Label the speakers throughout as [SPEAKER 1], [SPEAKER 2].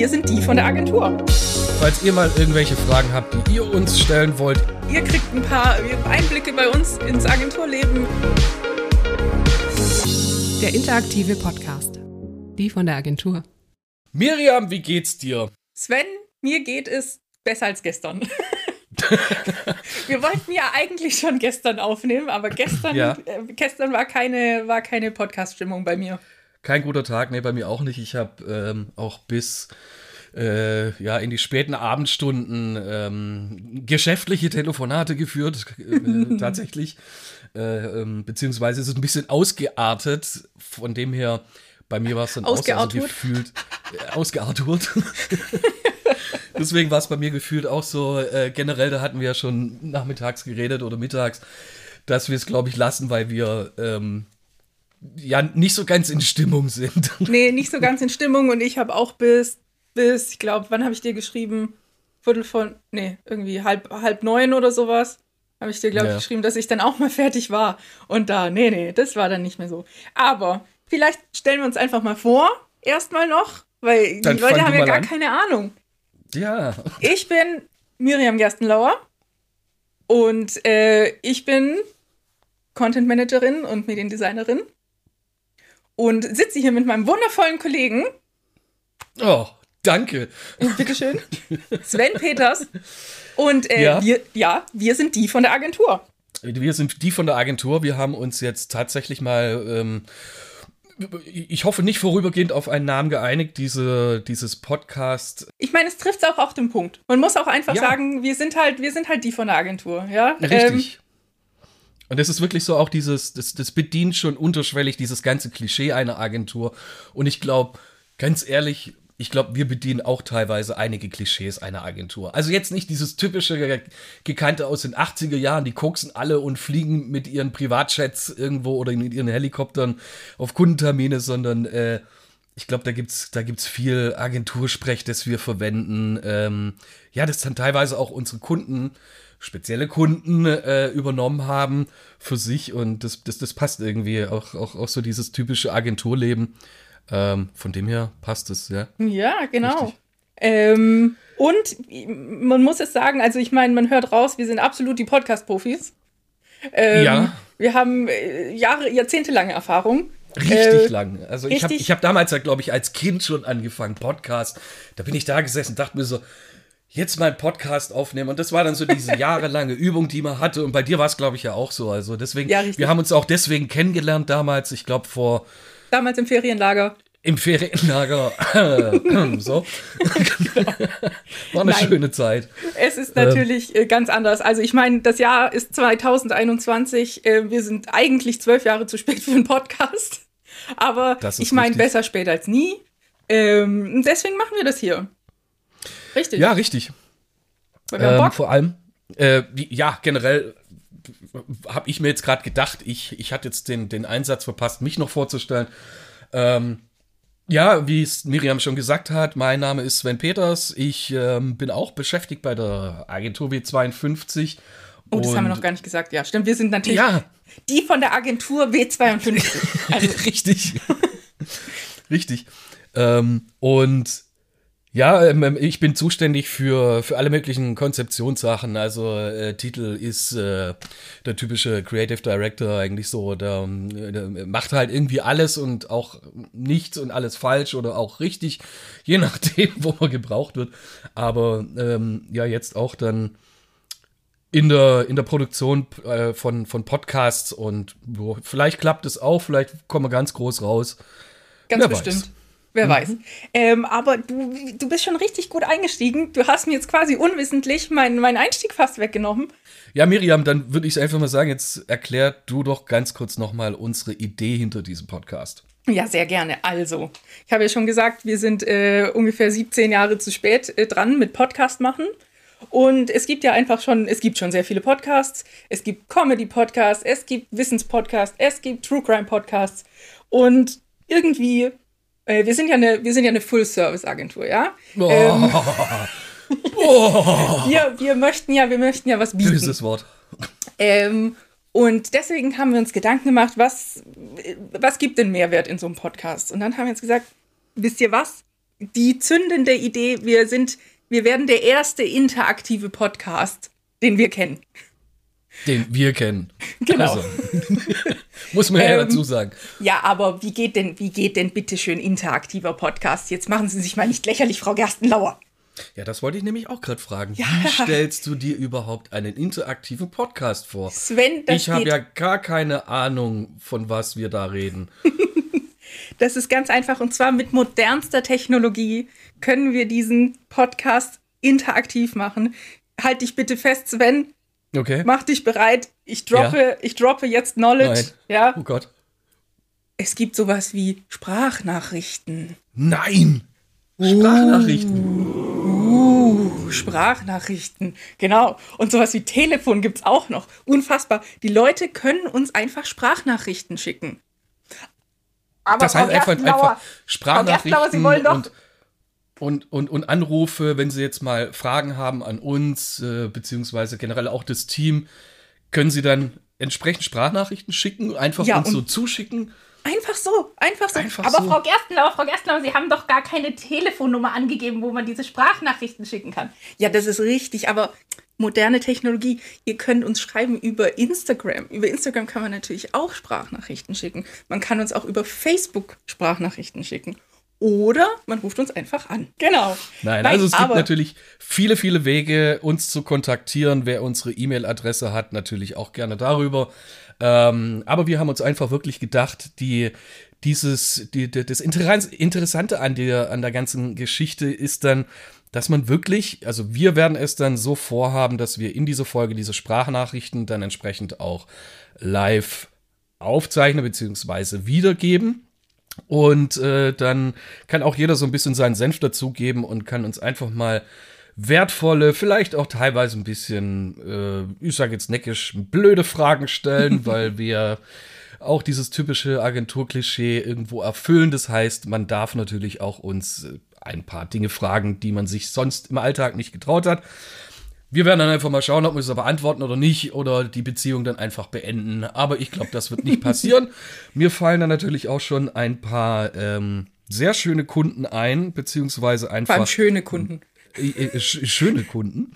[SPEAKER 1] wir sind die von der Agentur.
[SPEAKER 2] Falls ihr mal irgendwelche Fragen habt, die ihr uns stellen wollt,
[SPEAKER 1] Ihr kriegt ein paar Einblicke bei uns ins Agenturleben.
[SPEAKER 3] Der interaktive Podcast. Die von der Agentur.
[SPEAKER 2] Miriam, wie geht's dir?
[SPEAKER 1] Sven, mir geht es besser als gestern. wir wollten ja eigentlich schon gestern aufnehmen, aber gestern,
[SPEAKER 2] Ja.
[SPEAKER 1] äh, gestern war keine, war keine Podcast-Stimmung bei mir.
[SPEAKER 2] Kein guter Tag, nee, bei mir auch nicht. Ich habe ähm, auch bis äh, ja, in die späten Abendstunden ähm, geschäftliche Telefonate geführt, äh, tatsächlich. Äh, ähm, beziehungsweise ist es ein bisschen ausgeartet. Von dem her, bei mir war es dann auch so, also gefühlt äh, ausgeartet. Deswegen war es bei mir gefühlt auch so, äh, generell, da hatten wir ja schon nachmittags geredet oder mittags, dass wir es, glaube ich, lassen, weil wir ähm, ja nicht so ganz in Stimmung sind.
[SPEAKER 1] Nee, nicht so ganz in Stimmung und ich habe auch bis, bis, ich glaube, wann habe ich dir geschrieben? Viertel von, nee, irgendwie halb, halb neun oder sowas. Habe ich dir, glaube ich,
[SPEAKER 2] Ja.
[SPEAKER 1] geschrieben, dass ich dann auch mal fertig war. Und da, nee, nee, das war dann nicht mehr so. Aber vielleicht stellen wir uns einfach mal vor, erstmal noch, weil
[SPEAKER 2] Dann
[SPEAKER 1] die Leute haben ja gar
[SPEAKER 2] an.
[SPEAKER 1] keine Ahnung.
[SPEAKER 2] ja.
[SPEAKER 1] Ich bin Miriam Gerstenlauer und äh, ich bin Content Managerin und Mediendesignerin und sitze hier mit meinem wundervollen Kollegen
[SPEAKER 2] Oh, danke.
[SPEAKER 1] Bitteschön. Sven Peters. Und äh,
[SPEAKER 2] Ja.
[SPEAKER 1] wir, ja, wir sind die von der Agentur.
[SPEAKER 2] Wir sind die von der Agentur. Wir haben uns jetzt tatsächlich mal, ähm, ich hoffe nicht vorübergehend auf einen Namen geeinigt, diese, dieses Podcast.
[SPEAKER 1] Ich meine, es trifft auch auf den Punkt. Man muss auch einfach
[SPEAKER 2] Ja.
[SPEAKER 1] sagen, wir sind halt, wir sind halt die von der Agentur, ja. Ähm,
[SPEAKER 2] Richtig. Und das ist wirklich so auch dieses, das, das bedient schon unterschwellig dieses ganze Klischee einer Agentur. Und ich glaube, ganz ehrlich, ich glaube, wir bedienen auch teilweise einige Klischees einer Agentur. Also jetzt nicht dieses typische Ge- Gekannte aus den 80er Jahren, die koksen alle und fliegen mit ihren Privatjets irgendwo oder in ihren Helikoptern auf Kundentermine, sondern äh, ich glaube, da gibt's da gibt's viel Agentursprech, das wir verwenden. Ähm, ja, das dann teilweise auch unsere Kunden, spezielle Kunden äh, übernommen haben für sich und das, das, das passt irgendwie auch, auch, auch so dieses typische Agenturleben. Ähm, von dem her passt es, ja.
[SPEAKER 1] Ja, genau.
[SPEAKER 2] Richtig.
[SPEAKER 1] Ähm, und man muss es sagen, also ich meine, man hört raus, wir sind absolut die Podcast-Profis. Ähm,
[SPEAKER 2] Ja.
[SPEAKER 1] Wir haben äh, Jahre, jahrzehntelange Erfahrung.
[SPEAKER 2] Richtig
[SPEAKER 1] Äh,
[SPEAKER 2] lang. Also ich habe
[SPEAKER 1] richtig-
[SPEAKER 2] ich hab damals, glaube ich, als Kind schon angefangen, Podcast. Da bin ich da gesessen, dachte mir so, jetzt mal einen Podcast aufnehmen. Und das war dann so diese jahrelange Übung, die man hatte. Und bei dir war es, glaube ich, ja auch so. Also deswegen,
[SPEAKER 1] Ja,
[SPEAKER 2] wir haben uns auch deswegen kennengelernt damals. Ich glaube, vor
[SPEAKER 1] Damals im Ferienlager.
[SPEAKER 2] im Ferienlager. so. War eine
[SPEAKER 1] Nein.
[SPEAKER 2] schöne Zeit.
[SPEAKER 1] Es ist natürlich
[SPEAKER 2] Ähm.
[SPEAKER 1] äh, ganz anders. Also ich meine, das Jahr ist 2021. Äh, wir sind eigentlich zwölf Jahre zu spät für einen Podcast. Aber ich meine, besser spät als nie. Ähm, deswegen machen wir das hier. Richtig.
[SPEAKER 2] Ja, richtig.
[SPEAKER 1] Weil wir haben
[SPEAKER 2] Ähm,
[SPEAKER 1] Bock.
[SPEAKER 2] vor allem, äh, ja, generell habe ich mir jetzt gerade gedacht, ich, ich hatte jetzt den, den Einsatz verpasst, mich noch vorzustellen. Ähm, ja, wie es Miriam schon gesagt hat, mein Name ist Sven Peters. Ich ähm, bin auch beschäftigt bei der Agentur W52.
[SPEAKER 1] Oh, das haben wir noch gar nicht gesagt. Ja, stimmt. Wir sind natürlich
[SPEAKER 2] Ja,
[SPEAKER 1] die von der Agentur W52. Also,
[SPEAKER 2] richtig. richtig. Ähm, und ja, ähm, ich bin zuständig für, für alle möglichen Konzeptionssachen. Also äh, Titel ist äh, der typische Creative Director eigentlich so. Der, ähm, der macht halt irgendwie alles und auch nichts und alles falsch oder auch richtig, je nachdem, wo man gebraucht wird. Aber ähm, ja, jetzt auch dann in der, in der Produktion äh, von, von Podcasts und boah, vielleicht klappt es auch, vielleicht kommen wir ganz groß raus.
[SPEAKER 1] ganz
[SPEAKER 2] Wer
[SPEAKER 1] bestimmt.
[SPEAKER 2] weiß.
[SPEAKER 1] Wer weiß. Ähm, aber du, du bist schon richtig gut eingestiegen. Du hast mir jetzt quasi unwissentlich meinen meinen Einstieg fast weggenommen.
[SPEAKER 2] Ja, Miriam, dann würde ich einfach mal sagen, jetzt erklär du doch ganz kurz nochmal unsere Idee hinter diesem Podcast.
[SPEAKER 1] Ja, sehr gerne. Also, ich habe ja schon gesagt, wir sind äh, ungefähr 17 Jahre zu spät äh, dran mit Podcast machen. Und es gibt ja einfach schon, es gibt schon sehr viele Podcasts. Es gibt Comedy-Podcasts, es gibt Wissenspodcasts, es gibt True Crime-Podcasts. Und irgendwie, äh, wir sind ja eine, wir sind ja eine Full-Service-Agentur, ja? Ähm, wir, wir möchten ja, wir möchten ja was bieten.
[SPEAKER 2] Böses Wort.
[SPEAKER 1] Ähm, und deswegen haben wir uns Gedanken gemacht, was, was gibt denn Mehrwert in so einem Podcast? Und dann haben wir uns gesagt, wisst ihr was? die zündende Idee. Wir sind, wir werden der erste interaktive Podcast, den wir kennen.
[SPEAKER 2] Den wir kennen.
[SPEAKER 1] Genau.
[SPEAKER 2] Also, muss man ja
[SPEAKER 1] Ähm,
[SPEAKER 2] dazu sagen.
[SPEAKER 1] Ja, aber wie geht denn, wie geht denn bitte schön interaktiver Podcast? Jetzt machen Sie sich mal nicht lächerlich, Frau Gerstenlauer.
[SPEAKER 2] Ja, das wollte ich nämlich auch gerade fragen.
[SPEAKER 1] Ja.
[SPEAKER 2] Wie stellst du dir überhaupt einen interaktiven Podcast vor?
[SPEAKER 1] Sven, das
[SPEAKER 2] ich habe ja gar keine Ahnung, von was wir da reden.
[SPEAKER 1] Das ist ganz einfach. Und zwar mit modernster Technologie können wir diesen Podcast interaktiv machen. Halt dich bitte fest, Sven.
[SPEAKER 2] Okay.
[SPEAKER 1] Mach dich bereit. Ich droppe, ich droppe jetzt Knowledge.
[SPEAKER 2] Nein.
[SPEAKER 1] Ja.
[SPEAKER 2] Oh Gott.
[SPEAKER 1] Es gibt sowas wie Sprachnachrichten.
[SPEAKER 2] Nein! Sprachnachrichten.
[SPEAKER 1] Uh, Sprachnachrichten. Genau. Und sowas wie Telefon gibt's auch noch. Unfassbar. Die Leute können uns einfach Sprachnachrichten schicken. Aber
[SPEAKER 2] Das heißt einfach, einfach Sprachnachrichten
[SPEAKER 1] Frau Sie wollen doch-
[SPEAKER 2] und, und, und, Anrufe, wenn Sie jetzt mal Fragen haben an uns, äh, beziehungsweise generell auch das Team, können Sie dann entsprechend Sprachnachrichten schicken, einfach
[SPEAKER 1] Ja,
[SPEAKER 2] uns so zuschicken.
[SPEAKER 1] Einfach so, einfach so.
[SPEAKER 2] Einfach
[SPEAKER 1] Aber
[SPEAKER 2] so.
[SPEAKER 1] Frau Gerstenlauer, Frau Gerstenlauer, Sie haben doch gar keine Telefonnummer angegeben, wo man diese Sprachnachrichten schicken kann. Ja, das ist richtig, aber moderne Technologie, ihr könnt uns schreiben über Instagram. Über Instagram kann man natürlich auch Sprachnachrichten schicken. Man kann uns auch über Facebook Sprachnachrichten schicken. Oder man ruft uns einfach an. Genau.
[SPEAKER 2] Nein, also es gibt natürlich viele, viele Wege, uns zu kontaktieren. Wer unsere E-Mail-Adresse hat, natürlich auch gerne darüber. Ähm, aber wir haben uns einfach wirklich gedacht, die, dieses, die, die, das Interes- Interessante an der, an der ganzen Geschichte ist dann, dass man wirklich, also wir werden es dann so vorhaben, dass wir in dieser Folge diese Sprachnachrichten dann entsprechend auch live aufzeichnen bzw. wiedergeben. Und äh, dann kann auch jeder so ein bisschen seinen Senf dazugeben und kann uns einfach mal wertvolle, vielleicht auch teilweise ein bisschen, äh, ich sage jetzt neckisch, blöde Fragen stellen, weil wir auch dieses typische Agenturklischee irgendwo erfüllen. Das heißt, man darf natürlich auch uns äh, ein paar Dinge fragen, die man sich sonst im Alltag nicht getraut hat. Wir werden dann einfach mal schauen, ob wir es beantworten oder nicht oder die Beziehung dann einfach beenden. Aber ich glaube, das wird nicht passieren. Mir fallen dann natürlich auch schon ein paar ähm, sehr schöne Kunden ein, beziehungsweise
[SPEAKER 1] Vor allem
[SPEAKER 2] einfach
[SPEAKER 1] schöne Kunden.
[SPEAKER 2] äh, äh, sch schöne Kunden.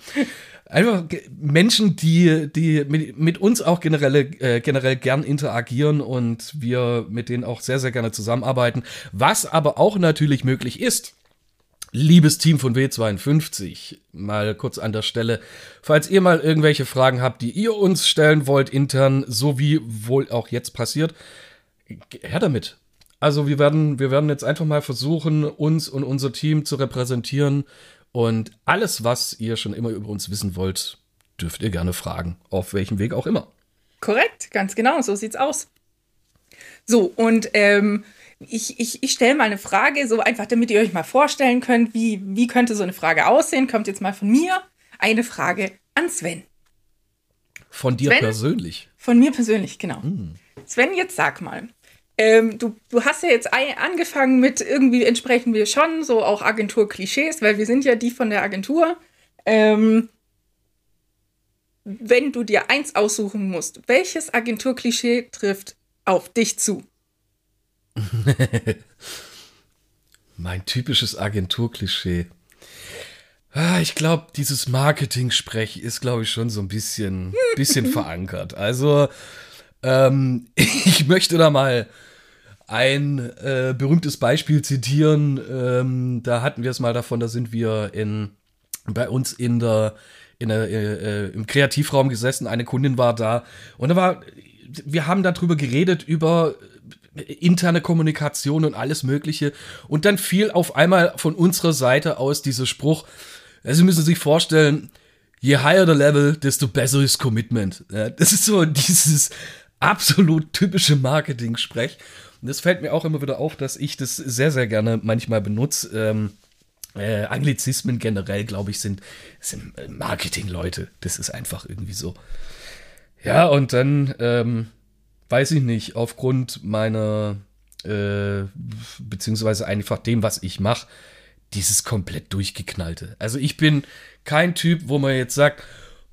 [SPEAKER 2] Einfach Menschen, die, die mit, mit uns auch generell, äh, generell gern interagieren und wir mit denen auch sehr, sehr gerne zusammenarbeiten. Was aber auch natürlich möglich ist, liebes Team von W52, mal kurz an der Stelle, falls ihr mal irgendwelche Fragen habt, die ihr uns stellen wollt intern, so wie wohl auch jetzt passiert, her damit. Also wir werden, wir werden jetzt einfach mal versuchen, uns und unser Team zu repräsentieren und alles, was ihr schon immer über uns wissen wollt, dürft ihr gerne fragen, auf welchem Weg auch immer.
[SPEAKER 1] Korrekt, ganz genau, so sieht's aus. So, und ähm, ich, ich, ich stelle mal eine Frage, so einfach, damit ihr euch mal vorstellen könnt, wie, wie könnte so eine Frage aussehen. Kommt jetzt mal von mir eine Frage an Sven.
[SPEAKER 2] Von dir
[SPEAKER 1] Sven?
[SPEAKER 2] persönlich.
[SPEAKER 1] Von mir persönlich, genau. Sven, jetzt sag mal. Ähm, du, du hast ja jetzt angefangen mit irgendwie entsprechen wir schon so auch Agentur-Klischees, weil wir sind ja die von der Agentur. Ähm, wenn du dir eins aussuchen musst, welches Agentur-Klischee trifft auf dich zu?
[SPEAKER 2] Mein typisches Agenturklischee. Ah, Ich glaube, dieses Marketing-Sprech ist, glaube ich, schon so ein bisschen, bisschen verankert. Also, ähm, ich möchte da mal ein äh, berühmtes Beispiel zitieren. Ähm, da hatten wir es mal davon, da sind wir in, bei uns in der, in der äh, äh, im Kreativraum gesessen, eine Kundin war da und da war, wir haben darüber geredet, über interne Kommunikation und alles Mögliche. Und dann fiel auf einmal von unserer Seite aus dieser Spruch, Sie müssen sich vorstellen, je higher the level, desto besser ist Commitment. Das ist so dieses absolut typische Marketing-Sprech. Und das fällt mir auch immer wieder auf, dass ich das sehr, sehr gerne manchmal benutze. Ähm, äh, Anglizismen generell, glaube ich, sind, sind Marketing-Leute. Das ist einfach irgendwie so. Ja, und dann, ähm, weiß ich nicht, aufgrund meiner, äh, beziehungsweise einfach dem, was ich mache, dieses komplett durchgeknallte. Also ich bin kein Typ, wo man jetzt sagt,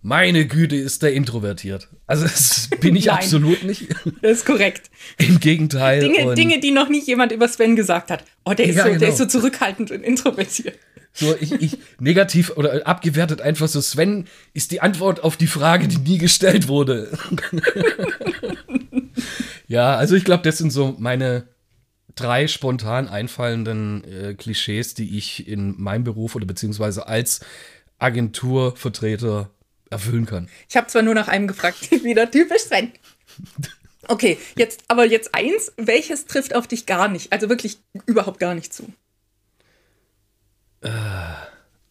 [SPEAKER 2] meine Güte, ist der introvertiert. Also das bin ich absolut nicht.
[SPEAKER 1] Das ist korrekt.
[SPEAKER 2] Im Gegenteil.
[SPEAKER 1] Dinge, Dinge, die noch nie jemand über Sven gesagt hat. Oh, der ist,
[SPEAKER 2] Ja,
[SPEAKER 1] so, der
[SPEAKER 2] genau.
[SPEAKER 1] ist so zurückhaltend und introvertiert.
[SPEAKER 2] So, ich, ich, negativ oder abgewertet einfach so, Sven ist die Antwort auf die Frage, die nie gestellt wurde. ja, also ich glaube, das sind so meine drei spontan einfallenden äh, Klischees, die ich in meinem Beruf oder beziehungsweise als Agenturvertreter erfüllen kann.
[SPEAKER 1] Ich habe zwar nur nach einem gefragt, wieder typisch Sven. Okay, jetzt aber jetzt eins, welches trifft auf dich gar nicht, also wirklich überhaupt gar nicht zu?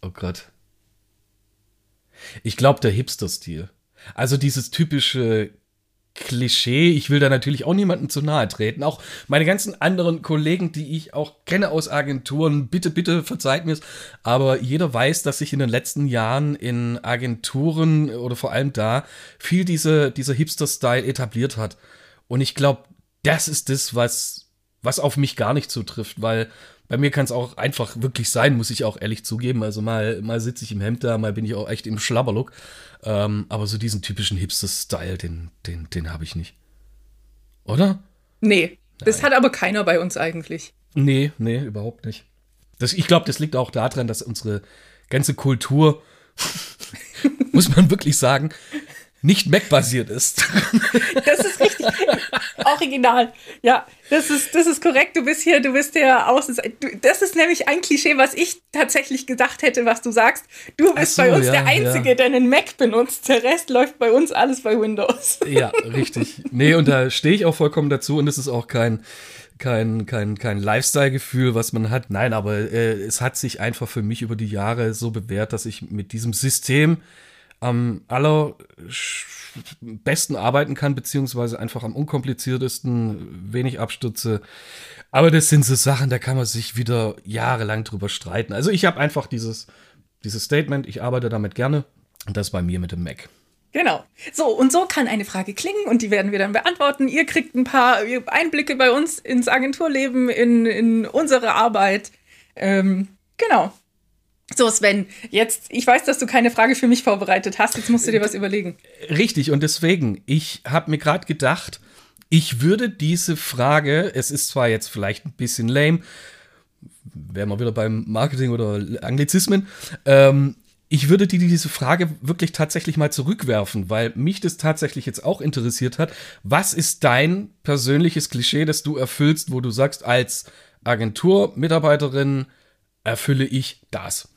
[SPEAKER 2] Oh Gott. Ich glaube, der Hipster-Stil. Also dieses typische Klischee. Ich will da natürlich auch niemandem zu nahe treten. Auch meine ganzen anderen Kollegen, die ich auch kenne aus Agenturen, bitte, bitte verzeiht mir's. Aber jeder weiß, dass sich in den letzten Jahren in Agenturen oder vor allem da viel diese, dieser Hipster-Style etabliert hat. Und ich glaube, das ist das, was, was auf mich gar nicht zutrifft, weil bei mir kann es auch einfach wirklich sein, muss ich auch ehrlich zugeben. Also mal, mal sitze ich im Hemd da, mal bin ich auch echt im Schlabberlook. Ähm, aber so diesen typischen Hipster-Style, den, den, den habe ich nicht. Oder?
[SPEAKER 1] Nee, das hat aber keiner bei uns eigentlich.
[SPEAKER 2] Nee, nee, überhaupt nicht. Das, ich glaube, das liegt auch daran, dass unsere ganze Kultur, muss man wirklich sagen, nicht Mac-basiert ist.
[SPEAKER 1] Das ist richtig. Original. Ja, das ist, das ist korrekt. Du bist hier, du bist hier außen. Du, das ist nämlich ein Klischee, was ich tatsächlich gedacht hätte, was du sagst. Du bist
[SPEAKER 2] so,
[SPEAKER 1] bei uns
[SPEAKER 2] ja,
[SPEAKER 1] der Einzige,
[SPEAKER 2] ja.
[SPEAKER 1] der einen Mac benutzt. Der Rest läuft bei uns alles bei Windows.
[SPEAKER 2] Ja, richtig. Nee, und da stehe ich auch vollkommen dazu und es ist auch kein, kein, kein, kein Lifestyle-Gefühl, was man hat. Nein, aber äh, es hat sich einfach für mich über die Jahre so bewährt, dass ich mit diesem System am allerbesten arbeiten kann, beziehungsweise einfach am unkompliziertesten, wenig Abstürze. Aber das sind so Sachen, da kann man sich wieder jahrelang drüber streiten. Also ich habe einfach dieses, dieses Statement, ich arbeite damit gerne und das bei mir mit dem Mac.
[SPEAKER 1] Genau. So, und so kann eine Frage klingen und die werden wir dann beantworten. Ihr kriegt ein paar Einblicke bei uns ins Agenturleben, in, in unsere Arbeit. Ähm, genau. So, Sven, jetzt, ich weiß, dass du keine Frage für mich vorbereitet hast, jetzt musst du dir was überlegen.
[SPEAKER 2] Richtig, und deswegen, ich habe mir gerade gedacht, ich würde diese Frage, es ist zwar jetzt vielleicht ein bisschen lame, wären wir wieder beim Marketing oder Anglizismen, ähm, ich würde dir diese Frage wirklich tatsächlich mal zurückwerfen, weil mich das tatsächlich jetzt auch interessiert hat. Was ist dein persönliches Klischee, das du erfüllst, wo du sagst, als Agenturmitarbeiterin erfülle ich das?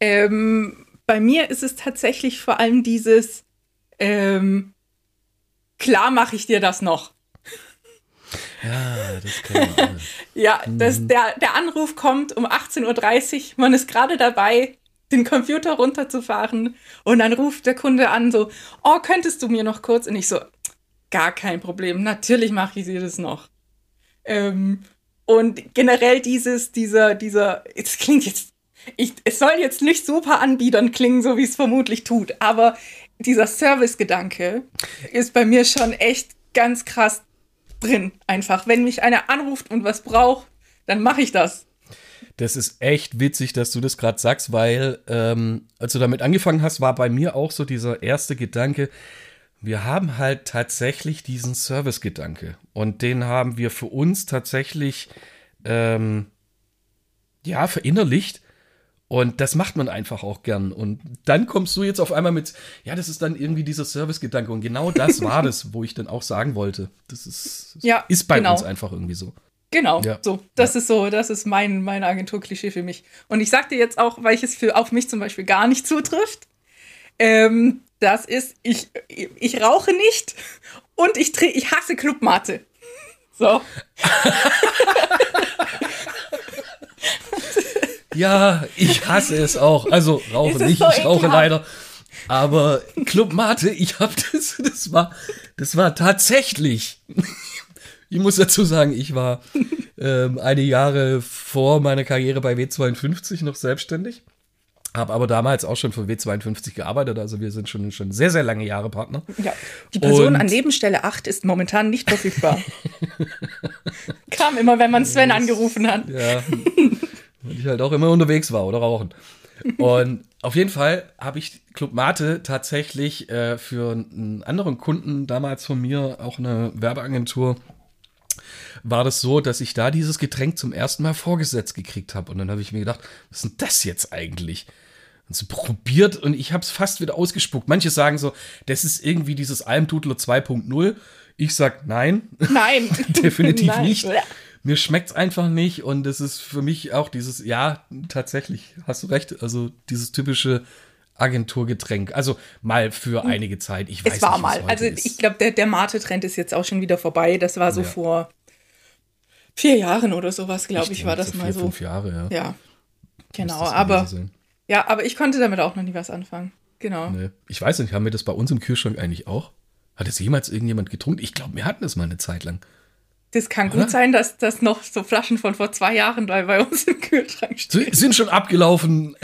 [SPEAKER 1] Ähm, bei mir ist es tatsächlich vor allem dieses, ähm, klar mache ich dir das noch.
[SPEAKER 2] Ja, das kann man.
[SPEAKER 1] Ja, das, der, der Anruf kommt um 18.30 Uhr, man ist gerade dabei, den Computer runterzufahren und dann ruft der Kunde an so, oh, könntest du mir noch kurz? Und ich so, gar kein Problem, natürlich mache ich dir das noch. Ähm, und generell dieses, dieser, dieser, es klingt jetzt, ich, es soll jetzt nicht super anbiedern klingen, so wie es vermutlich tut, aber dieser Service-Gedanke ist bei mir schon echt ganz krass drin. Einfach, wenn mich einer anruft und was braucht, dann mache ich das.
[SPEAKER 2] Das ist echt witzig, dass du das gerade sagst, weil ähm, als du damit angefangen hast, war bei mir auch so dieser erste Gedanke, wir haben halt tatsächlich diesen Service-Gedanke und den haben wir für uns tatsächlich ähm, ja verinnerlicht und das macht man einfach auch gern und dann kommst du jetzt auf einmal mit, ja, das ist dann irgendwie dieser Service-Gedanke und genau das war das, wo ich dann auch sagen wollte, das ist,
[SPEAKER 1] Ja,
[SPEAKER 2] ist bei
[SPEAKER 1] genau.
[SPEAKER 2] uns einfach irgendwie so.
[SPEAKER 1] Genau,
[SPEAKER 2] Ja.
[SPEAKER 1] so. Das ist so, das ist mein, mein Agenturklischee für mich. Und ich sag dir jetzt auch, weil es für auf mich zum Beispiel gar nicht zutrifft. Ähm, das ist, ich, ich rauche nicht und ich, ich hasse Clubmate. So.
[SPEAKER 2] Ja, ich hasse es auch. Also rauche nicht,
[SPEAKER 1] so
[SPEAKER 2] ich rauche
[SPEAKER 1] ekelhaft.
[SPEAKER 2] leider. Aber Club Mate, ich habe das, das war, das war tatsächlich. Ich muss dazu sagen, ich war ähm, eine Jahre vor meiner Karriere bei W52 noch selbstständig. Habe aber damals auch schon für W52 gearbeitet, also wir sind schon, schon sehr, sehr lange Jahre Partner.
[SPEAKER 1] Ja. Die Person
[SPEAKER 2] Und-
[SPEAKER 1] an Nebenstelle 8 ist momentan nicht verfügbar. Kam immer, wenn man Sven angerufen hat.
[SPEAKER 2] Ja, weil ich halt auch immer unterwegs war oder rauchen. Und auf jeden Fall habe ich Club Mate tatsächlich äh, für einen anderen Kunden damals von mir, auch eine Werbeagentur, war das so, dass ich da dieses Getränk zum ersten Mal vorgesetzt gekriegt habe. Und dann habe ich mir gedacht, was ist denn das jetzt eigentlich? Und so probiert und ich habe es fast wieder ausgespuckt. Manche sagen so, das ist irgendwie dieses Almdudler 2.0. Ich sag nein.
[SPEAKER 1] Nein.
[SPEAKER 2] Definitiv
[SPEAKER 1] Nein.
[SPEAKER 2] nicht. Mir schmeckt's einfach nicht und es ist für mich auch dieses, ja, tatsächlich, hast du recht, also dieses typische Agenturgetränk. Also mal für einige Zeit. Ich weiß
[SPEAKER 1] Hm. Es war
[SPEAKER 2] nicht,
[SPEAKER 1] mal. Also ich glaube, der, der Mate-Trend ist jetzt auch schon wieder vorbei. Das war so
[SPEAKER 2] Ja.
[SPEAKER 1] vor vier Jahren oder sowas, glaube ich,
[SPEAKER 2] denke,
[SPEAKER 1] war das
[SPEAKER 2] so
[SPEAKER 1] mal
[SPEAKER 2] vier,
[SPEAKER 1] so.
[SPEAKER 2] Fünf Jahre, ja.
[SPEAKER 1] Ja, genau.
[SPEAKER 2] das
[SPEAKER 1] Aber ja, aber ich konnte damit auch noch nie was anfangen. Genau.
[SPEAKER 2] Nee. Ich weiß nicht, haben wir das bei uns im Kühlschrank eigentlich auch? Hat es jemals irgendjemand getrunken? Ich glaube, wir hatten es mal eine Zeit lang.
[SPEAKER 1] Das kann
[SPEAKER 2] Oder?
[SPEAKER 1] gut sein, dass das noch so Flaschen von vor zwei Jahren bei, bei uns im Kühlschrank stehen.
[SPEAKER 2] sind schon abgelaufen.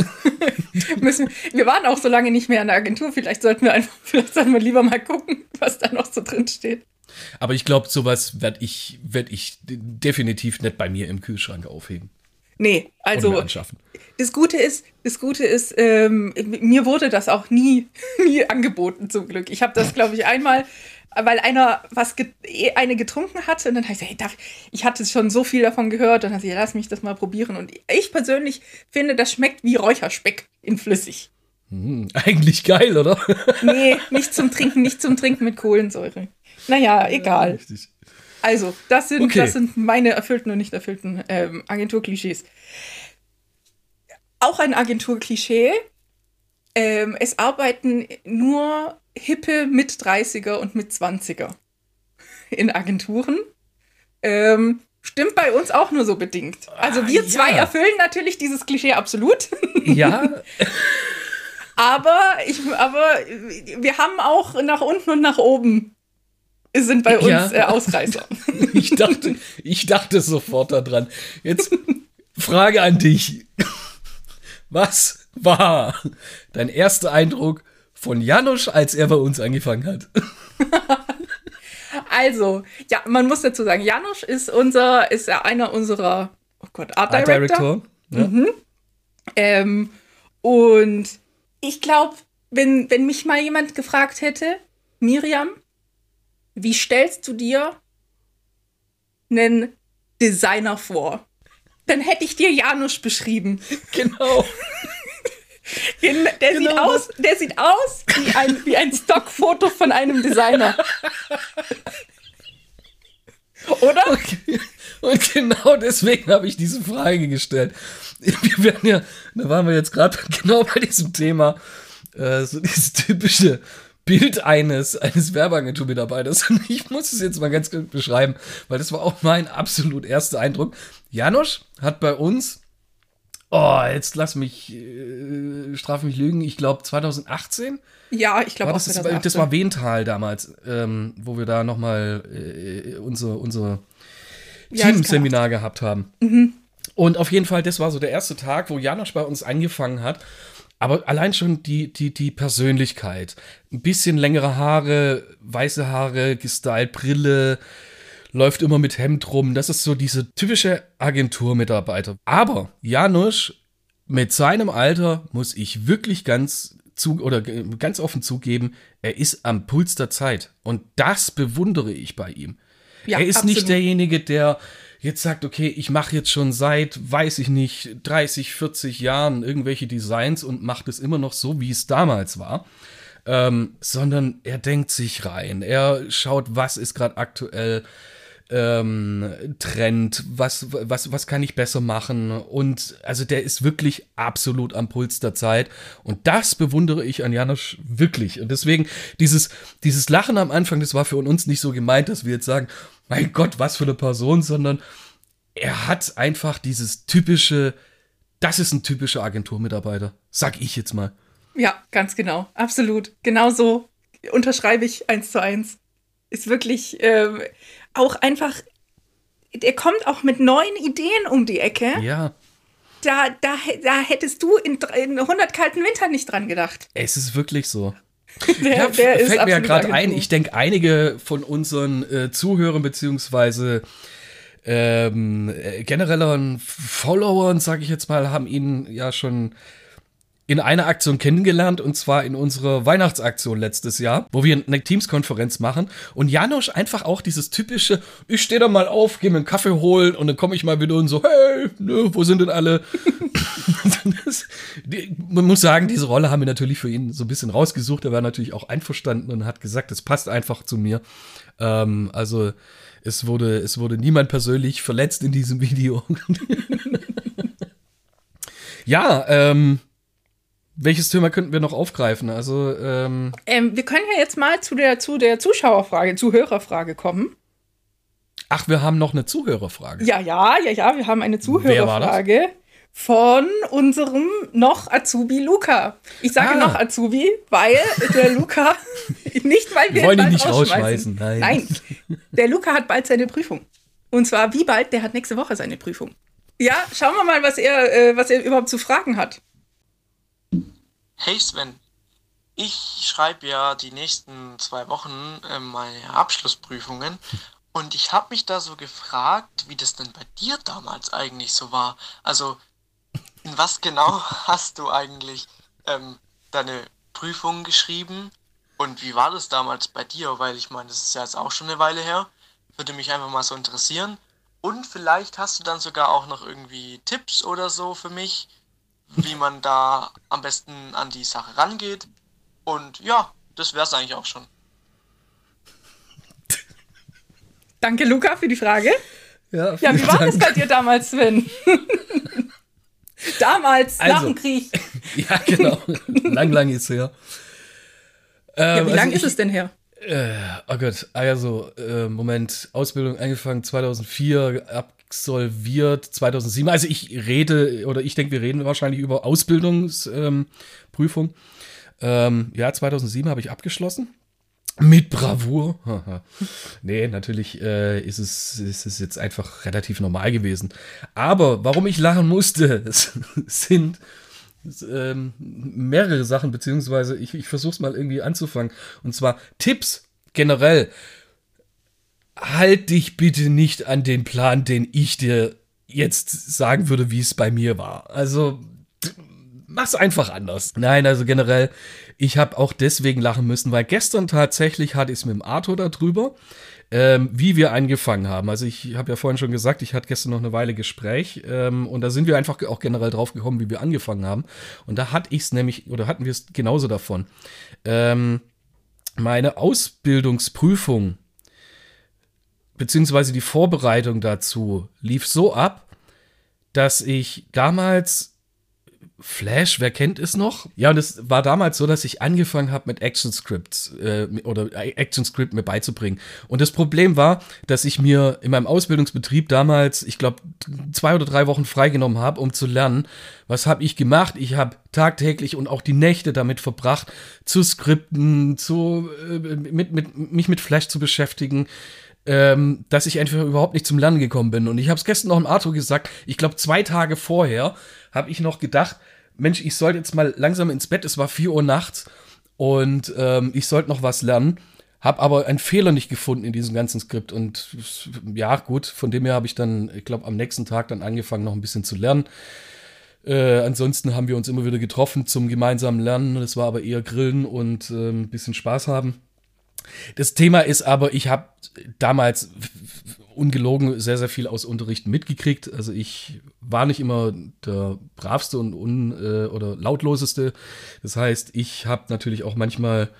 [SPEAKER 1] Müssen, wir waren auch so lange nicht mehr in der Agentur. Vielleicht sollten wir einfach, vielleicht sollten wir lieber mal gucken, was da noch so drin steht.
[SPEAKER 2] Aber ich glaube, sowas werde ich, werd ich definitiv nicht bei mir im Kühlschrank aufheben.
[SPEAKER 1] Nee,
[SPEAKER 2] oder
[SPEAKER 1] also das Gute ist, das Gute ist, ähm, mir wurde das auch nie, nie angeboten zum Glück. Ich habe das, glaube ich, einmal, weil einer was get eh eine getrunken hatte und dann habe ich gesagt, hey, ich hatte schon so viel davon gehört und dann habe ich, lass mich das mal probieren. Und ich persönlich finde, das schmeckt wie Räucherspeck in flüssig.
[SPEAKER 2] Hm, eigentlich geil, oder?
[SPEAKER 1] Nee, nicht zum Trinken, nicht zum Trinken mit Kohlensäure. Naja, egal.
[SPEAKER 2] Richtig.
[SPEAKER 1] Also, das sind,
[SPEAKER 2] Okay.
[SPEAKER 1] das sind meine erfüllten und nicht erfüllten ähm, Agenturklischees. Auch ein Agenturklischee. Ähm, es arbeiten nur hippe mit 30er und mit 20er in Agenturen. Ähm, stimmt bei uns auch nur so bedingt. Also wir
[SPEAKER 2] Ah,
[SPEAKER 1] zwei
[SPEAKER 2] ja.
[SPEAKER 1] erfüllen natürlich dieses Klischee absolut.
[SPEAKER 2] Ja,
[SPEAKER 1] Aber, ich, aber wir haben auch nach unten und nach oben sind bei uns
[SPEAKER 2] Ja.
[SPEAKER 1] äh, Ausreißer.
[SPEAKER 2] ich dachte, ich dachte sofort daran. Jetzt Frage an dich. Was war dein erster Eindruck von Janusz, als er bei uns angefangen hat?
[SPEAKER 1] Also, ja, man muss dazu sagen, Janusz ist unser, ist einer unserer, oh Gott, Art
[SPEAKER 2] Art
[SPEAKER 1] Director.
[SPEAKER 2] Director. Ja.
[SPEAKER 1] Ähm, und ich glaube, wenn, wenn mich mal jemand gefragt hätte, Miriam, wie stellst du dir einen Designer vor? Dann hätte ich dir Janusz beschrieben.
[SPEAKER 2] Genau.
[SPEAKER 1] Der, sieht
[SPEAKER 2] Genau
[SPEAKER 1] aus, der sieht aus wie ein, wie ein Stockfoto von einem Designer. Oder?
[SPEAKER 2] Okay. Und genau deswegen habe ich diese Frage gestellt. Wir werden ja, da waren wir jetzt gerade genau bei diesem Thema, äh, so dieses typische Bild eines, eines Werbeagenturmitarbeiters. Und ich muss es jetzt mal ganz kurz beschreiben, weil das war auch mein absolut erster Eindruck. Janosch hat bei uns, oh, jetzt lass mich, äh, straf mich lügen, ich glaube 2018
[SPEAKER 1] Ja, ich glaube auch
[SPEAKER 2] das, das, war,
[SPEAKER 1] 2018.
[SPEAKER 2] das war Wental damals, ähm, wo wir da nochmal äh, unser, unser
[SPEAKER 1] Ja,
[SPEAKER 2] Teamseminar gehabt haben. Und auf jeden Fall, das war so der erste Tag, wo Janosch bei uns angefangen hat. Aber allein schon die, die, die Persönlichkeit. Ein bisschen längere Haare, weiße Haare, gestylt, Brille, läuft immer mit Hemd rum. Das ist so diese typische Agenturmitarbeiter. Aber Janusz mit seinem Alter muss ich wirklich ganz zu oder g- ganz offen zugeben, er ist am Puls der Zeit und das bewundere ich bei ihm.
[SPEAKER 1] Ja,
[SPEAKER 2] er ist
[SPEAKER 1] absolut.
[SPEAKER 2] nicht derjenige, der jetzt sagt, okay, ich mache jetzt schon seit, weiß ich nicht, 30, 40 Jahren irgendwelche Designs und macht es immer noch so, wie es damals war. Ähm, sondern er denkt sich rein. Er schaut, was ist gerade aktuell ähm, Trend, was, was, was kann ich besser machen. Und also der ist wirklich absolut am Puls der Zeit. Und das bewundere ich an Janosch wirklich. Und deswegen, dieses, dieses Lachen am Anfang, das war für uns nicht so gemeint, dass wir jetzt sagen, mein Gott, was für eine Person, sondern er hat einfach dieses typische, das ist ein typischer Agenturmitarbeiter, sag ich jetzt mal.
[SPEAKER 1] Ja, ganz genau. Absolut. Genau so unterschreibe ich eins zu eins. Ist wirklich ähm, auch einfach, der kommt auch mit neuen Ideen um die Ecke.
[SPEAKER 2] Ja,
[SPEAKER 1] Da, da, da hättest du in, in 100 kalten Wintern nicht dran gedacht.
[SPEAKER 2] es ist wirklich so.
[SPEAKER 1] Der,
[SPEAKER 2] Ja,
[SPEAKER 1] der ist
[SPEAKER 2] fällt mir ja gerade ein. Ich denke, einige von unseren äh, Zuhörern beziehungsweise ähm, äh, generelleren Followern, sage ich jetzt mal, haben ihn ja schon in einer Aktion kennengelernt und zwar in unserer Weihnachtsaktion letztes Jahr, wo wir eine Teams-Konferenz machen und Janosch einfach auch dieses typische, ich stehe da mal auf, gehe mir einen Kaffee holen und dann komme ich mal wieder und so, hey, ne, wo sind denn alle? das, die, man muss sagen, diese Rolle haben wir natürlich für ihn so ein bisschen rausgesucht. Er war natürlich auch einverstanden und hat gesagt, es passt einfach zu mir. Ähm, also es wurde, es wurde niemand persönlich verletzt in diesem Video. ja, ähm, welches Thema könnten wir noch aufgreifen? Also, ähm,
[SPEAKER 1] ähm, wir können ja jetzt mal zu der, zu der Zuschauerfrage, Zuhörerfrage kommen.
[SPEAKER 2] Ach, wir haben noch eine Zuhörerfrage.
[SPEAKER 1] Ja, ja, ja, ja, wir haben eine Zuhörerfrage von unserem noch Azubi Luca. Ich sage ah. noch Azubi, weil der Luca, nicht weil wir,
[SPEAKER 2] wir wollen ihn nicht rausschmeißen. Nein.
[SPEAKER 1] Nein, der Luca hat bald seine Prüfung. Und zwar wie bald? Der hat nächste Woche seine Prüfung. Ja, schauen wir mal, was er, äh, was er überhaupt zu fragen hat.
[SPEAKER 4] Hey Sven, ich schreibe ja die nächsten zwei Wochen äh, meine Abschlussprüfungen und ich habe mich da so gefragt, wie das denn bei dir damals eigentlich so war. Also, in was genau hast du eigentlich ähm, deine Prüfungen geschrieben und wie war das damals bei dir? Weil ich meine, das ist ja jetzt auch schon eine Weile her. Würde mich einfach mal so interessieren. Und vielleicht hast du dann sogar auch noch irgendwie Tipps oder so für mich, wie man da am besten an die Sache rangeht. Und ja, das wäre es eigentlich auch schon.
[SPEAKER 1] Danke, Luca, für die Frage.
[SPEAKER 2] Ja,
[SPEAKER 1] ja wie war Dank. das bei dir damals, Sven? damals, also, nach dem Krieg.
[SPEAKER 2] ja, genau. lang, lang ist her.
[SPEAKER 1] Ähm, ja, wie ähm, lang also ist es denn her?
[SPEAKER 2] Äh, oh Gott, also, äh, Moment, Ausbildung angefangen 2004, ab absolviert 2007. Also ich rede oder ich denke, wir reden wahrscheinlich über Ausbildungsprüfung. Ähm, ja, 2007 habe ich abgeschlossen. Mit Bravour. nee, natürlich äh, ist, es, ist es jetzt einfach relativ normal gewesen. Aber warum ich lachen musste, sind ähm, mehrere Sachen, beziehungsweise ich, ich versuche es mal irgendwie anzufangen. Und zwar Tipps generell halt dich bitte nicht an den Plan, den ich dir jetzt sagen würde, wie es bei mir war. Also mach's einfach anders. Nein, also generell, ich habe auch deswegen lachen müssen, weil gestern tatsächlich hatte ich es mit dem Arthur darüber, ähm, wie wir angefangen haben. Also ich habe ja vorhin schon gesagt, ich hatte gestern noch eine Weile Gespräch ähm, und da sind wir einfach auch generell drauf gekommen, wie wir angefangen haben. Und da hatte ich es nämlich, oder hatten wir es genauso davon. Ähm, meine Ausbildungsprüfung beziehungsweise die Vorbereitung dazu lief so ab, dass ich damals Flash, wer kennt es noch? Ja, und es war damals so, dass ich angefangen habe mit Action Scripts äh, oder Action Script mir beizubringen. Und das Problem war, dass ich mir in meinem Ausbildungsbetrieb damals, ich glaube, zwei oder drei Wochen freigenommen habe, um zu lernen. Was habe ich gemacht? Ich habe tagtäglich und auch die Nächte damit verbracht, zu Skripten, zu äh, mit, mit mich mit Flash zu beschäftigen ähm, dass ich einfach überhaupt nicht zum Lernen gekommen bin. Und ich habe es gestern noch im Arthur gesagt, ich glaube zwei Tage vorher habe ich noch gedacht, Mensch, ich sollte jetzt mal langsam ins Bett, es war 4 Uhr nachts und ähm, ich sollte noch was lernen. Hab aber einen Fehler nicht gefunden in diesem ganzen Skript. Und ja, gut, von dem her habe ich dann, ich glaube, am nächsten Tag dann angefangen, noch ein bisschen zu lernen. Äh, ansonsten haben wir uns immer wieder getroffen zum gemeinsamen Lernen. Das war aber eher Grillen und äh, ein bisschen Spaß haben. Das Thema ist aber, ich habe damals ungelogen sehr, sehr viel aus Unterrichten mitgekriegt. Also ich war nicht immer der bravste und un, äh, oder lautloseste. Das heißt, ich habe natürlich auch manchmal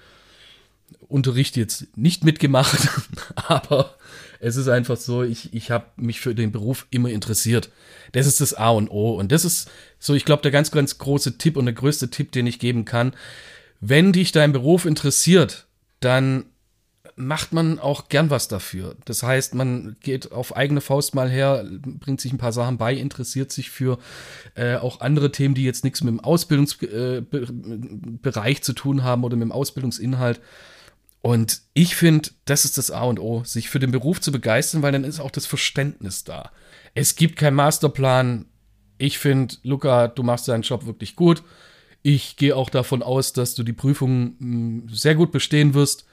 [SPEAKER 2] Unterricht jetzt nicht mitgemacht, aber es ist einfach so, ich, ich habe mich für den Beruf immer interessiert. Das ist das A und O. Und das ist so, ich glaube, der ganz, ganz große Tipp und der größte Tipp, den ich geben kann. Wenn dich dein Beruf interessiert, dann macht man auch gern was dafür. Das heißt, man geht auf eigene Faust mal her, bringt sich ein paar Sachen bei, interessiert sich für äh, auch andere Themen, die jetzt nichts mit dem Ausbildungsbereich äh, zu tun haben oder mit dem Ausbildungsinhalt. Und ich finde, das ist das A und O, sich für den Beruf zu begeistern, weil dann ist auch das Verständnis da. Es gibt keinen Masterplan. Ich finde, Luca, du machst deinen Job wirklich gut. Ich gehe auch davon aus, dass du die Prüfung mh, sehr gut bestehen wirst.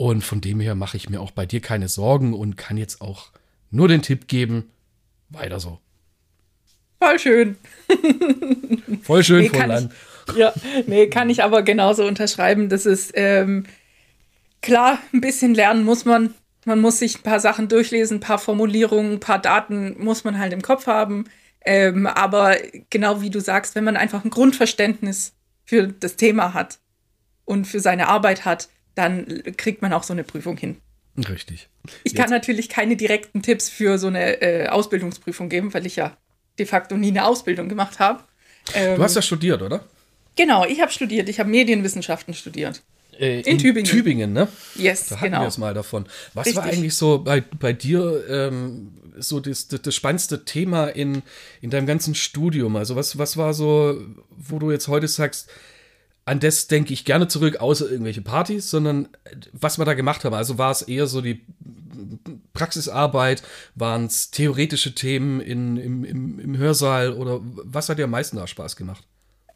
[SPEAKER 2] Und von dem her mache ich mir auch bei dir keine Sorgen und kann jetzt auch nur den Tipp geben, weiter so.
[SPEAKER 1] Voll schön.
[SPEAKER 2] Voll schön, nee, lang.
[SPEAKER 1] Ja, nee, kann ich aber genauso unterschreiben. Das ist ähm, klar, ein bisschen lernen muss man. Man muss sich ein paar Sachen durchlesen, ein paar Formulierungen, ein paar Daten muss man halt im Kopf haben. Ähm, aber genau wie du sagst, wenn man einfach ein Grundverständnis für das Thema hat und für seine Arbeit hat, dann kriegt man auch so eine Prüfung hin.
[SPEAKER 2] Richtig.
[SPEAKER 1] Ich kann natürlich keine direkten Tipps für so eine äh, Ausbildungsprüfung geben, weil ich ja de facto nie eine Ausbildung gemacht habe.
[SPEAKER 2] Ähm, du hast ja studiert, oder?
[SPEAKER 1] Genau, ich habe studiert. Ich habe Medienwissenschaften studiert.
[SPEAKER 2] Äh, in, in, Tübingen. Tübingen, ne?
[SPEAKER 1] Yes,
[SPEAKER 2] da hatten genau. wir es mal davon. Was Richtig. war eigentlich so bei, bei dir ähm, so das, das, das, spannendste Thema in, in deinem ganzen Studium? Also was, was war so, wo du jetzt heute sagst, an das denke ich gerne zurück, außer irgendwelche Partys, sondern äh, was wir da gemacht haben. Also war es eher so die Praxisarbeit, waren es theoretische Themen in, im, im, im Hörsaal oder was hat dir am meisten da Spaß gemacht?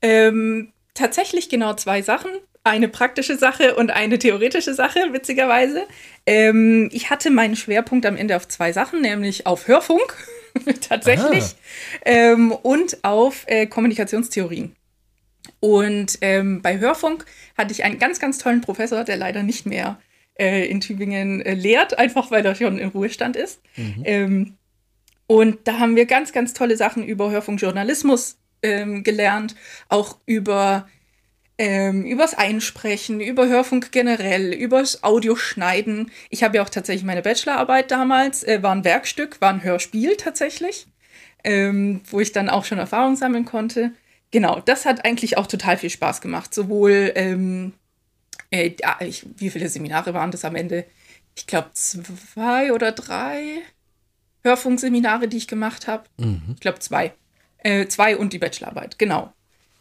[SPEAKER 1] Ähm, tatsächlich genau zwei Sachen. Eine praktische Sache und eine theoretische Sache, witzigerweise. Ähm, ich hatte meinen Schwerpunkt am Ende auf zwei Sachen, nämlich auf Hörfunk, tatsächlich, ähm, und auf äh, Kommunikationstheorien. Und ähm, bei Hörfunk hatte ich einen ganz, ganz tollen Professor, der leider nicht mehr äh, in Tübingen äh, lehrt, einfach weil er schon im Ruhestand ist. Mhm. Ähm, und da haben wir ganz, ganz tolle Sachen über Hörfunkjournalismus ähm, gelernt, auch über ähm, übers Einsprechen, über Hörfunk generell, übers Audioschneiden. Ich habe ja auch tatsächlich meine Bachelorarbeit damals, äh, war ein Werkstück, war ein Hörspiel tatsächlich, ähm, wo ich dann auch schon Erfahrung sammeln konnte. Genau, das hat eigentlich auch total viel Spaß gemacht. Sowohl, ähm, äh, ich, wie viele Seminare waren das am Ende? Ich glaube zwei oder drei Hörfunkseminare, die ich gemacht habe. Mhm. Ich glaube zwei. Äh, zwei und die Bachelorarbeit, genau.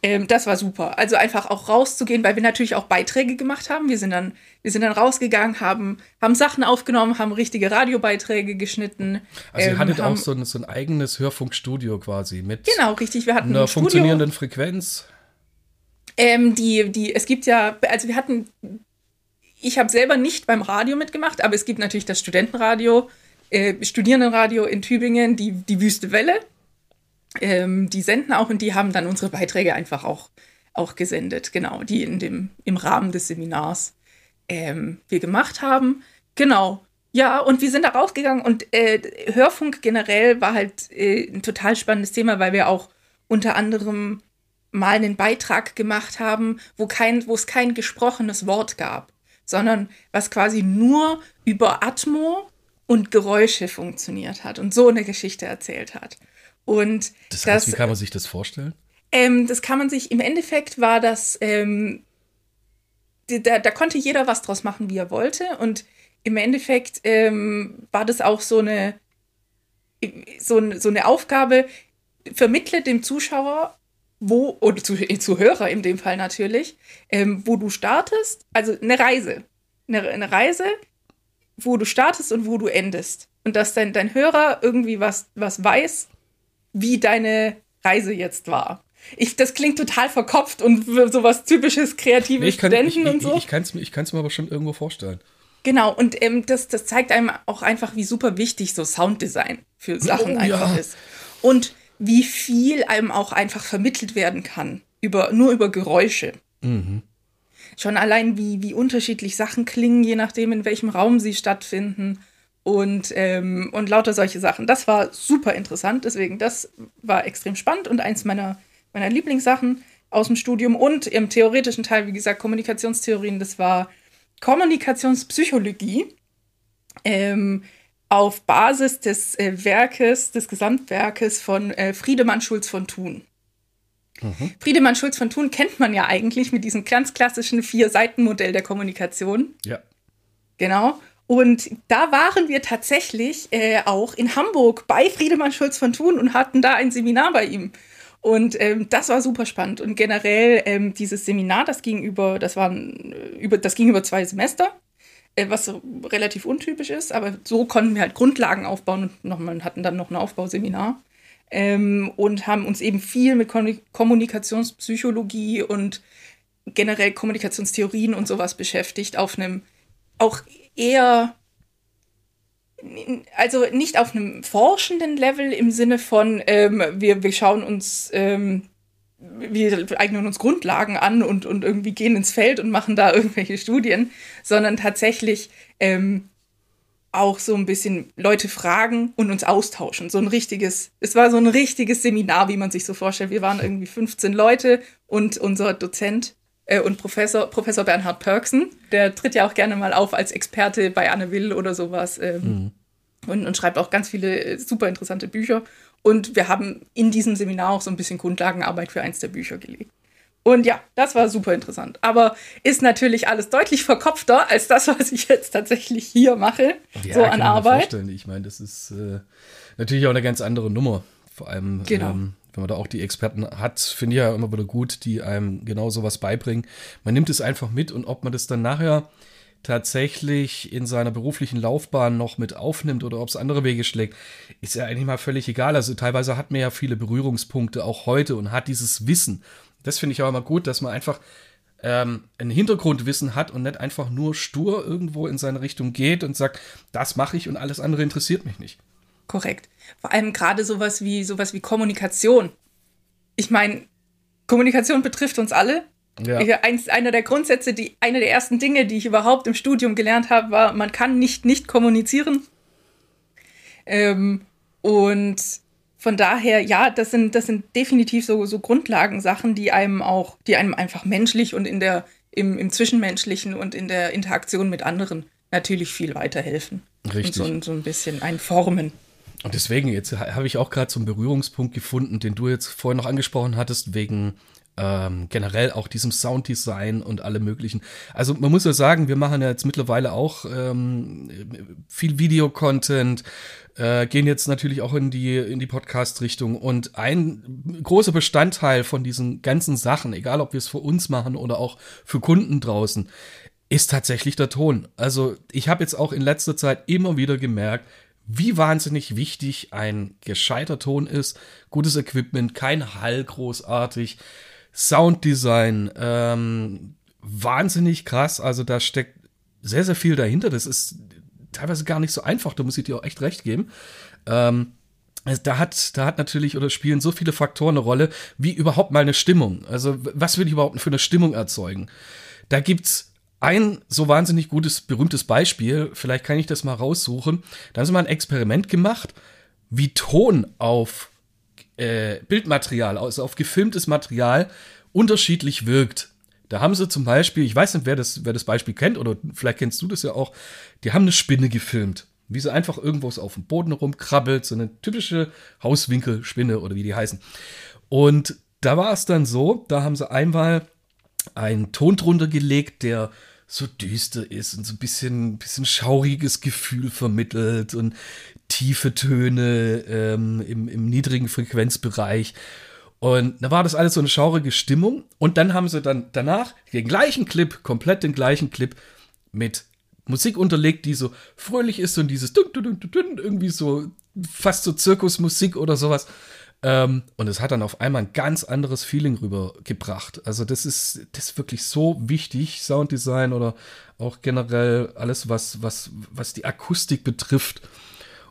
[SPEAKER 1] Ähm, das war super. Also einfach auch rauszugehen, weil wir natürlich auch Beiträge gemacht haben. Wir sind dann, wir sind dann rausgegangen, haben, haben Sachen aufgenommen, haben richtige Radiobeiträge geschnitten.
[SPEAKER 2] Also ihr ähm, hattet haben, auch so ein, so ein eigenes Hörfunkstudio quasi mit
[SPEAKER 1] genau, richtig. Wir hatten
[SPEAKER 2] einer ein funktionierenden Frequenz.
[SPEAKER 1] Ähm, die, die, es gibt ja, also wir hatten, ich habe selber nicht beim Radio mitgemacht, aber es gibt natürlich das Studentenradio, äh, Studierendenradio in Tübingen, die, die Wüste Welle ähm, die senden auch und die haben dann unsere Beiträge einfach auch, auch gesendet, genau, die in dem, im Rahmen des Seminars ähm, wir gemacht haben. Genau. Ja, und wir sind da rausgegangen und äh, Hörfunk generell war halt äh, ein total spannendes Thema, weil wir auch unter anderem mal einen Beitrag gemacht haben, wo kein, wo es kein gesprochenes Wort gab, sondern was quasi nur über Atmo und Geräusche funktioniert hat und so eine Geschichte erzählt hat. Und
[SPEAKER 2] das heißt, das, wie kann man sich das vorstellen?
[SPEAKER 1] Ähm, das kann man sich, im Endeffekt war das, ähm, da, da, konnte jeder was draus machen, wie er wollte. Und im Endeffekt ähm, war das auch so eine, so, so eine Aufgabe, vermittle dem Zuschauer, wo, oder zu, Zuhörer in dem Fall natürlich, ähm, wo du startest, also eine Reise. Eine, eine Reise, wo du startest und wo du endest. Und dass dein, dein Hörer irgendwie was, was weiß, wie deine Reise jetzt war. Ich, das klingt total verkopft und sowas typisches kreatives nee,
[SPEAKER 2] kann, Studenten ich, ich, und so. Ich, ich kann es mir aber schon irgendwo vorstellen.
[SPEAKER 1] Genau, und ähm, das, das zeigt einem auch einfach, wie super wichtig so Sounddesign für Sachen oh, einfach ja. ist. Und wie viel einem auch einfach vermittelt werden kann, über, nur über Geräusche. Mhm. Schon allein, wie, wie unterschiedlich Sachen klingen, je nachdem, in welchem Raum sie stattfinden und, ähm, und lauter solche Sachen. Das war super interessant, deswegen das war extrem spannend und eins meiner, meiner Lieblingssachen aus dem Studium und im theoretischen Teil, wie gesagt, Kommunikationstheorien, das war Kommunikationspsychologie ähm, auf Basis des äh, Werkes, des Gesamtwerkes von äh, Friedemann Schulz von Thun. Mhm. Friedemann Schulz von Thun kennt man ja eigentlich mit diesem ganz klassischen Vier-Seiten-Modell der Kommunikation.
[SPEAKER 2] Ja.
[SPEAKER 1] Genau. Und da waren wir tatsächlich äh, auch in Hamburg bei Friedemann Schulz von Thun und hatten da ein Seminar bei ihm. Und ähm, das war super spannend. Und generell ähm, dieses Seminar, das ging über, das waren äh, über, das ging über zwei Semester, äh, was relativ untypisch ist, aber so konnten wir halt Grundlagen aufbauen und nochmal hatten dann noch ein Aufbauseminar. Ähm, und haben uns eben viel mit Kommunikationspsychologie und generell Kommunikationstheorien und sowas beschäftigt, auf einem auch eher, also nicht auf einem forschenden Level im Sinne von, ähm, wir, wir schauen uns, ähm, wir eignen uns Grundlagen an und, und irgendwie gehen ins Feld und machen da irgendwelche Studien, sondern tatsächlich ähm, auch so ein bisschen Leute fragen und uns austauschen. So ein richtiges, es war so ein richtiges Seminar, wie man sich so vorstellt. Wir waren irgendwie 15 Leute und unser Dozent und Professor, Professor Bernhard Perksen, der tritt ja auch gerne mal auf als Experte bei Anne Will oder sowas ähm, mhm. und, und schreibt auch ganz viele äh, super interessante Bücher. Und wir haben in diesem Seminar auch so ein bisschen Grundlagenarbeit für eins der Bücher gelegt. Und ja, das war super interessant. Aber ist natürlich alles deutlich verkopfter als das, was ich jetzt tatsächlich hier mache, ja, so an Arbeit.
[SPEAKER 2] Vorstellen. Ich meine, das ist äh, natürlich auch eine ganz andere Nummer. Vor allem, genau. ähm, wenn man da auch die Experten hat, finde ich ja immer wieder gut, die einem genau sowas beibringen. Man nimmt es einfach mit und ob man das dann nachher tatsächlich in seiner beruflichen Laufbahn noch mit aufnimmt oder ob es andere Wege schlägt, ist ja eigentlich mal völlig egal. Also teilweise hat man ja viele Berührungspunkte auch heute und hat dieses Wissen. Das finde ich auch immer gut, dass man einfach ähm, ein Hintergrundwissen hat und nicht einfach nur stur irgendwo in seine Richtung geht und sagt, das mache ich und alles andere interessiert mich nicht.
[SPEAKER 1] Korrekt. Vor allem gerade sowas wie sowas wie Kommunikation. Ich meine, Kommunikation betrifft uns alle. Ja. Eins, einer der Grundsätze, die, eine der ersten Dinge, die ich überhaupt im Studium gelernt habe, war, man kann nicht nicht kommunizieren. Ähm, und von daher, ja, das sind, das sind definitiv so, so Grundlagensachen, die einem auch, die einem einfach menschlich und in der, im, im Zwischenmenschlichen und in der Interaktion mit anderen natürlich viel weiterhelfen.
[SPEAKER 2] Richtig.
[SPEAKER 1] Und so, so ein bisschen ein Formen.
[SPEAKER 2] Und deswegen, jetzt habe ich auch gerade so einen Berührungspunkt gefunden, den du jetzt vorhin noch angesprochen hattest, wegen ähm, generell auch diesem Sounddesign und alle möglichen. Also man muss ja sagen, wir machen ja jetzt mittlerweile auch ähm, viel Videocontent, äh, gehen jetzt natürlich auch in die, in die Podcast-Richtung. Und ein großer Bestandteil von diesen ganzen Sachen, egal ob wir es für uns machen oder auch für Kunden draußen, ist tatsächlich der Ton. Also ich habe jetzt auch in letzter Zeit immer wieder gemerkt, wie wahnsinnig wichtig ein gescheiter Ton ist. Gutes Equipment, kein Hall großartig. Sounddesign, ähm, wahnsinnig krass. Also da steckt sehr, sehr viel dahinter. Das ist teilweise gar nicht so einfach, da muss ich dir auch echt recht geben. Ähm, da hat, da hat natürlich oder spielen so viele Faktoren eine Rolle, wie überhaupt mal eine Stimmung. Also, was will ich überhaupt für eine Stimmung erzeugen? Da gibt's ein so wahnsinnig gutes, berühmtes Beispiel. Vielleicht kann ich das mal raussuchen. Da haben sie mal ein Experiment gemacht, wie Ton auf äh, Bildmaterial, also auf gefilmtes Material, unterschiedlich wirkt. Da haben sie zum Beispiel, ich weiß nicht, wer das, wer das Beispiel kennt, oder vielleicht kennst du das ja auch, die haben eine Spinne gefilmt. Wie sie einfach irgendwo auf dem Boden rumkrabbelt, so eine typische Hauswinkelspinne oder wie die heißen. Und da war es dann so, da haben sie einmal einen Ton drunter gelegt, der so düster ist und so ein bisschen, bisschen schauriges Gefühl vermittelt und tiefe Töne ähm, im, im niedrigen Frequenzbereich. Und da war das alles so eine schaurige Stimmung. Und dann haben sie dann danach den gleichen Clip, komplett den gleichen Clip mit Musik unterlegt, die so fröhlich ist und dieses irgendwie so fast so Zirkusmusik oder sowas. Ähm, und es hat dann auf einmal ein ganz anderes Feeling rübergebracht. Also das ist, das ist wirklich so wichtig, Sounddesign oder auch generell alles, was, was, was die Akustik betrifft.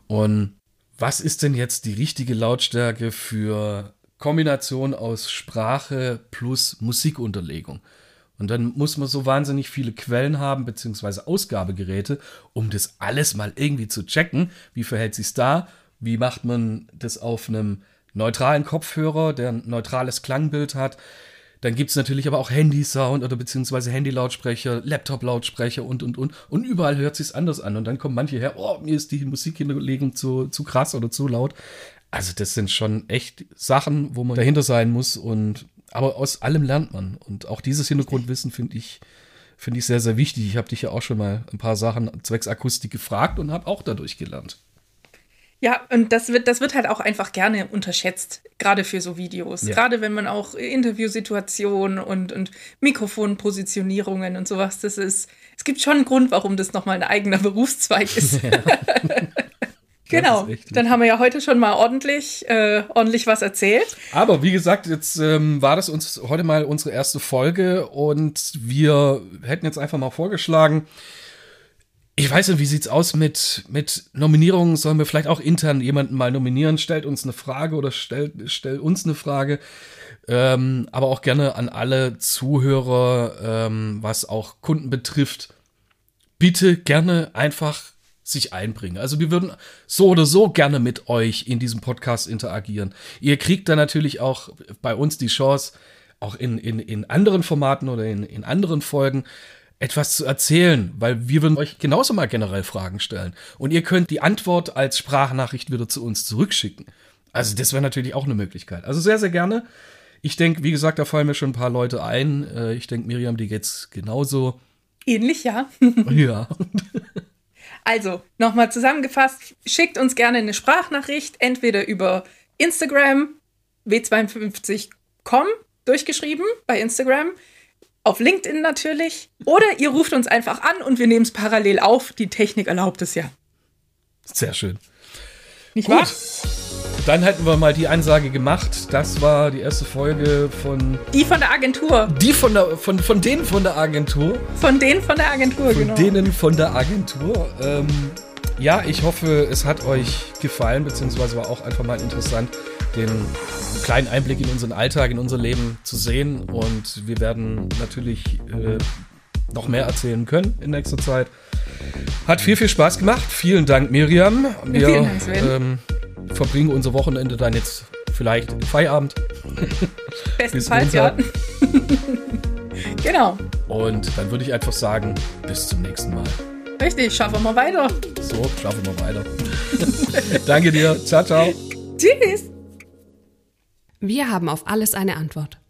[SPEAKER 2] Und was ist denn jetzt die richtige Lautstärke für Kombination aus Sprache plus Musikunterlegung. Und dann muss man so wahnsinnig viele Quellen haben, beziehungsweise Ausgabegeräte, um das alles mal irgendwie zu checken. Wie verhält sich da? Wie macht man das auf einem neutralen Kopfhörer, der ein neutrales Klangbild hat? Dann gibt es natürlich aber auch Handy-Sound oder beziehungsweise Handy-Lautsprecher, Laptop-Lautsprecher und, und, und. Und überall hört sich anders an. Und dann kommen manche her, oh, mir ist die Musikhinterlegung zu, zu krass oder zu laut. Also das sind schon echt Sachen, wo man dahinter sein muss und aber aus allem lernt man und auch dieses Hintergrundwissen finde ich finde ich sehr sehr wichtig. Ich habe dich ja auch schon mal ein paar Sachen zwecks Akustik gefragt und habe auch dadurch gelernt.
[SPEAKER 1] Ja, und das wird, das wird halt auch einfach gerne unterschätzt, gerade für so Videos. Ja. Gerade wenn man auch Interviewsituationen und, und Mikrofonpositionierungen und sowas, das ist, es gibt schon einen Grund, warum das nochmal ein eigener Berufszweig ist. Ja. Genau, dann haben wir ja heute schon mal ordentlich, äh, ordentlich was erzählt.
[SPEAKER 2] Aber wie gesagt, jetzt ähm, war das uns heute mal unsere erste Folge und wir hätten jetzt einfach mal vorgeschlagen, ich weiß nicht, wie sieht's aus mit, mit Nominierungen? Sollen wir vielleicht auch intern jemanden mal nominieren? Stellt uns eine Frage oder stellt, stellt uns eine Frage. Ähm, aber auch gerne an alle Zuhörer, ähm, was auch Kunden betrifft. Bitte gerne einfach sich einbringen. Also wir würden so oder so gerne mit euch in diesem Podcast interagieren. Ihr kriegt dann natürlich auch bei uns die Chance, auch in, in, in anderen Formaten oder in, in anderen Folgen etwas zu erzählen, weil wir würden euch genauso mal generell Fragen stellen. Und ihr könnt die Antwort als Sprachnachricht wieder zu uns zurückschicken. Also das wäre natürlich auch eine Möglichkeit. Also sehr, sehr gerne. Ich denke, wie gesagt, da fallen mir schon ein paar Leute ein. Äh, ich denke, Miriam, die geht's genauso.
[SPEAKER 1] Ähnlich, ja.
[SPEAKER 2] ja.
[SPEAKER 1] Also, nochmal zusammengefasst, schickt uns gerne eine Sprachnachricht, entweder über Instagram, w52com, durchgeschrieben bei Instagram, auf LinkedIn natürlich, oder ihr ruft uns einfach an und wir nehmen es parallel auf. Die Technik erlaubt es ja.
[SPEAKER 2] Sehr schön.
[SPEAKER 1] Nicht Gut. wahr?
[SPEAKER 2] Dann hätten wir mal die Ansage gemacht. Das war die erste Folge von.
[SPEAKER 1] Die von der Agentur.
[SPEAKER 2] Die von der von, von denen von der Agentur.
[SPEAKER 1] Von denen von der Agentur,
[SPEAKER 2] von
[SPEAKER 1] genau.
[SPEAKER 2] Von denen von der Agentur. Ähm, ja, ich hoffe, es hat euch gefallen, beziehungsweise war auch einfach mal interessant, den kleinen Einblick in unseren Alltag, in unser Leben zu sehen. Und wir werden natürlich äh, noch mehr erzählen können in nächster Zeit. Hat viel, viel Spaß gemacht. Vielen Dank, Miriam. Wir, Vielen Dank, Sven. Ähm, verbringen unser Wochenende dann jetzt vielleicht im Feierabend.
[SPEAKER 1] Bestenfalls, ja. genau.
[SPEAKER 2] Und dann würde ich einfach sagen, bis zum nächsten Mal.
[SPEAKER 1] Richtig, schaffen wir weiter.
[SPEAKER 2] So, schaffen wir weiter. Danke dir. Ciao, ciao.
[SPEAKER 1] Tschüss.
[SPEAKER 3] Wir haben auf alles eine Antwort.